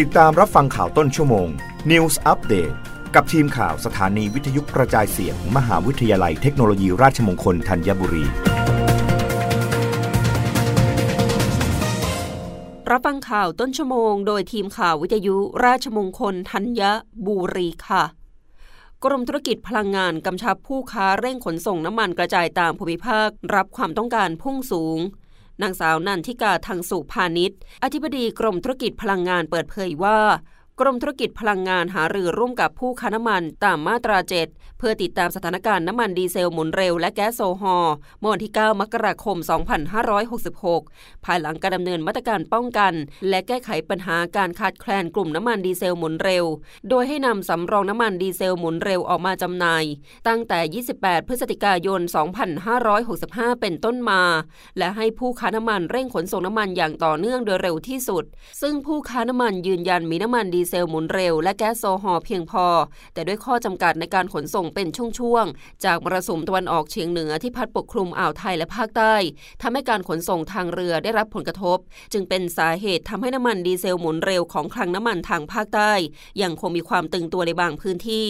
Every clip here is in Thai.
ติดตามรับฟังข่าวต้นชั่วโมง News Update กับทีมข่าวสถานีวิทยุกระจายเสียงมมหาวิทยาลัยเทคโนโลยีราชมงคลธัญบุรี รับฟังข่าวต้นชั่วโมง โดยทีมข่าววิทยุราชมงคลธัญบุรีค่ะ กรมธุรกิจพลังงานกำชับผู้ค้าเร่งขนส่งน้ำมันกระจายตามภูมิภาครับความต้องการพุ่งสูง นางสาวนันทิกาทางสุพาณิชย์อธิบดีกรมธุรกิจพลังงานเปิดเผยว่า กรมธุรกิจพลังงานหารือร่วมกับผู้ค้าน้ำมันตามมาตรา 7 เพื่อติดตามสถานการณ์น้ำมันดีเซลหมุนเร็วและแก๊สโซฮอล์เมื่อวันที่ 9 มกราคม 2566 ภายหลังการดำเนินมาตรการป้องกัน และแก้ไขปัญหาการขาดแคลนกลุ่มน้ำมันดีเซลหมุนเร็ว โดยให้นำสำรองน้ำมันดีเซลหมุนเร็วออกมาจำหน่าย ตั้งแต่ 28 พฤศจิกายน 2565 เป็นต้นมา และให้ผู้ค้าน้ำมันเร่งขนส่งน้ำมันอย่างต่อเนื่องโดยเร็วที่สุด ซึ่งผู้ค้าน้ำมันยืนยันมีน้ำมันดีีเซลหมุนเร็ว และแก๊สโซฮอล์เพียงพอ แต่ด้วยข้อจำกัดในการขนส่งเป็นช่วงๆ จากมรสุมตะวันออกเฉียงเหนือที่พัดปกคลุมอ่าวไทยและภาคใต้ทำให้การขนส่งทางเรือได้รับผลกระทบ จึงเป็นสาเหตุทำให้น้ำมันดีเซลหมุนเร็วของคลังน้ำมันทางภาคใต้ยังคงมีความตึงตัวในบางพื้นที่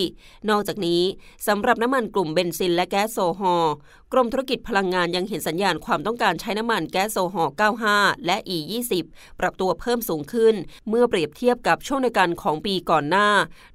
นอกจากนี้สำหรับน้ำมันกลุ่มเบนซินและแก๊สโซฮอล์ กรมธุรกิจพลังงานยังเห็นสัญญาณความต้องการใช้น้ำมันแก๊สโซฮอล์95 และ E20 ปรับตัวเพิ่มสูงขึ้น เมื่อเปรียบเทียบกับช่วงในการของปีก่อนหน้า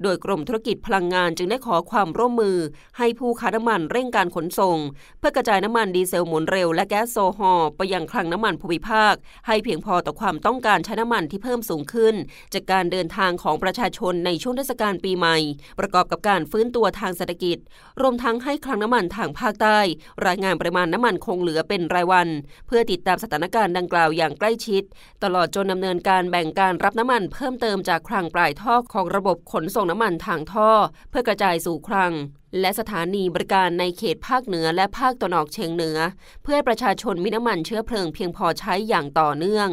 โดยกรมธุรกิจพลังงานจึงได้ขอความร่วมมือ ให้ผู้ค้าน้ำมันเร่งการขนส่ง เพื่อกระจายน้ำมันดีเซลหมุนเร็วและแก๊สโซฮอล์ไปยังคลังน้ำมันภูมิภาค ให้เพียงพอต่อความต้องการใช้น้ำมันที่เพิ่มสูงขึ้น จากการเดินทางของประชาชนในช่วงเทศกาลปีใหม่ ประกอบกับการฟื้นตัวทางเศรษฐกิจ รวมทั้งให้คลังน้ำมันทางภาคใต้รายงานปริมาณน้ำมันคงเหลือเป็นรายวัน เพื่อติดตามสถานการณ์ดังกล่าวอย่างใกล้ชิด ตลอดจนดำเนินการแบ่งการรับน้ำมันเพิ่มเติมจากคลังปลายท่อของระบบขนส่งน้ำมันทางท่อ เพื่อกระจายสู่คลัง และสถานีบริการในเขตภาคเหนือและภาคตะวันออกเฉียงเหนือ เพื่อประชาชนมีน้ำมันเชื้อเพลิงเพียงพอใช้อย่างต่อเนื่อง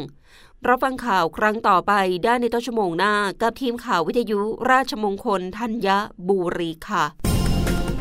รับฟังข่าวครั้งต่อไปได้ในต้นชั่วโมงหน้า กับทีมข่าววิทยุราชมงคลธัญบุรีค่ะ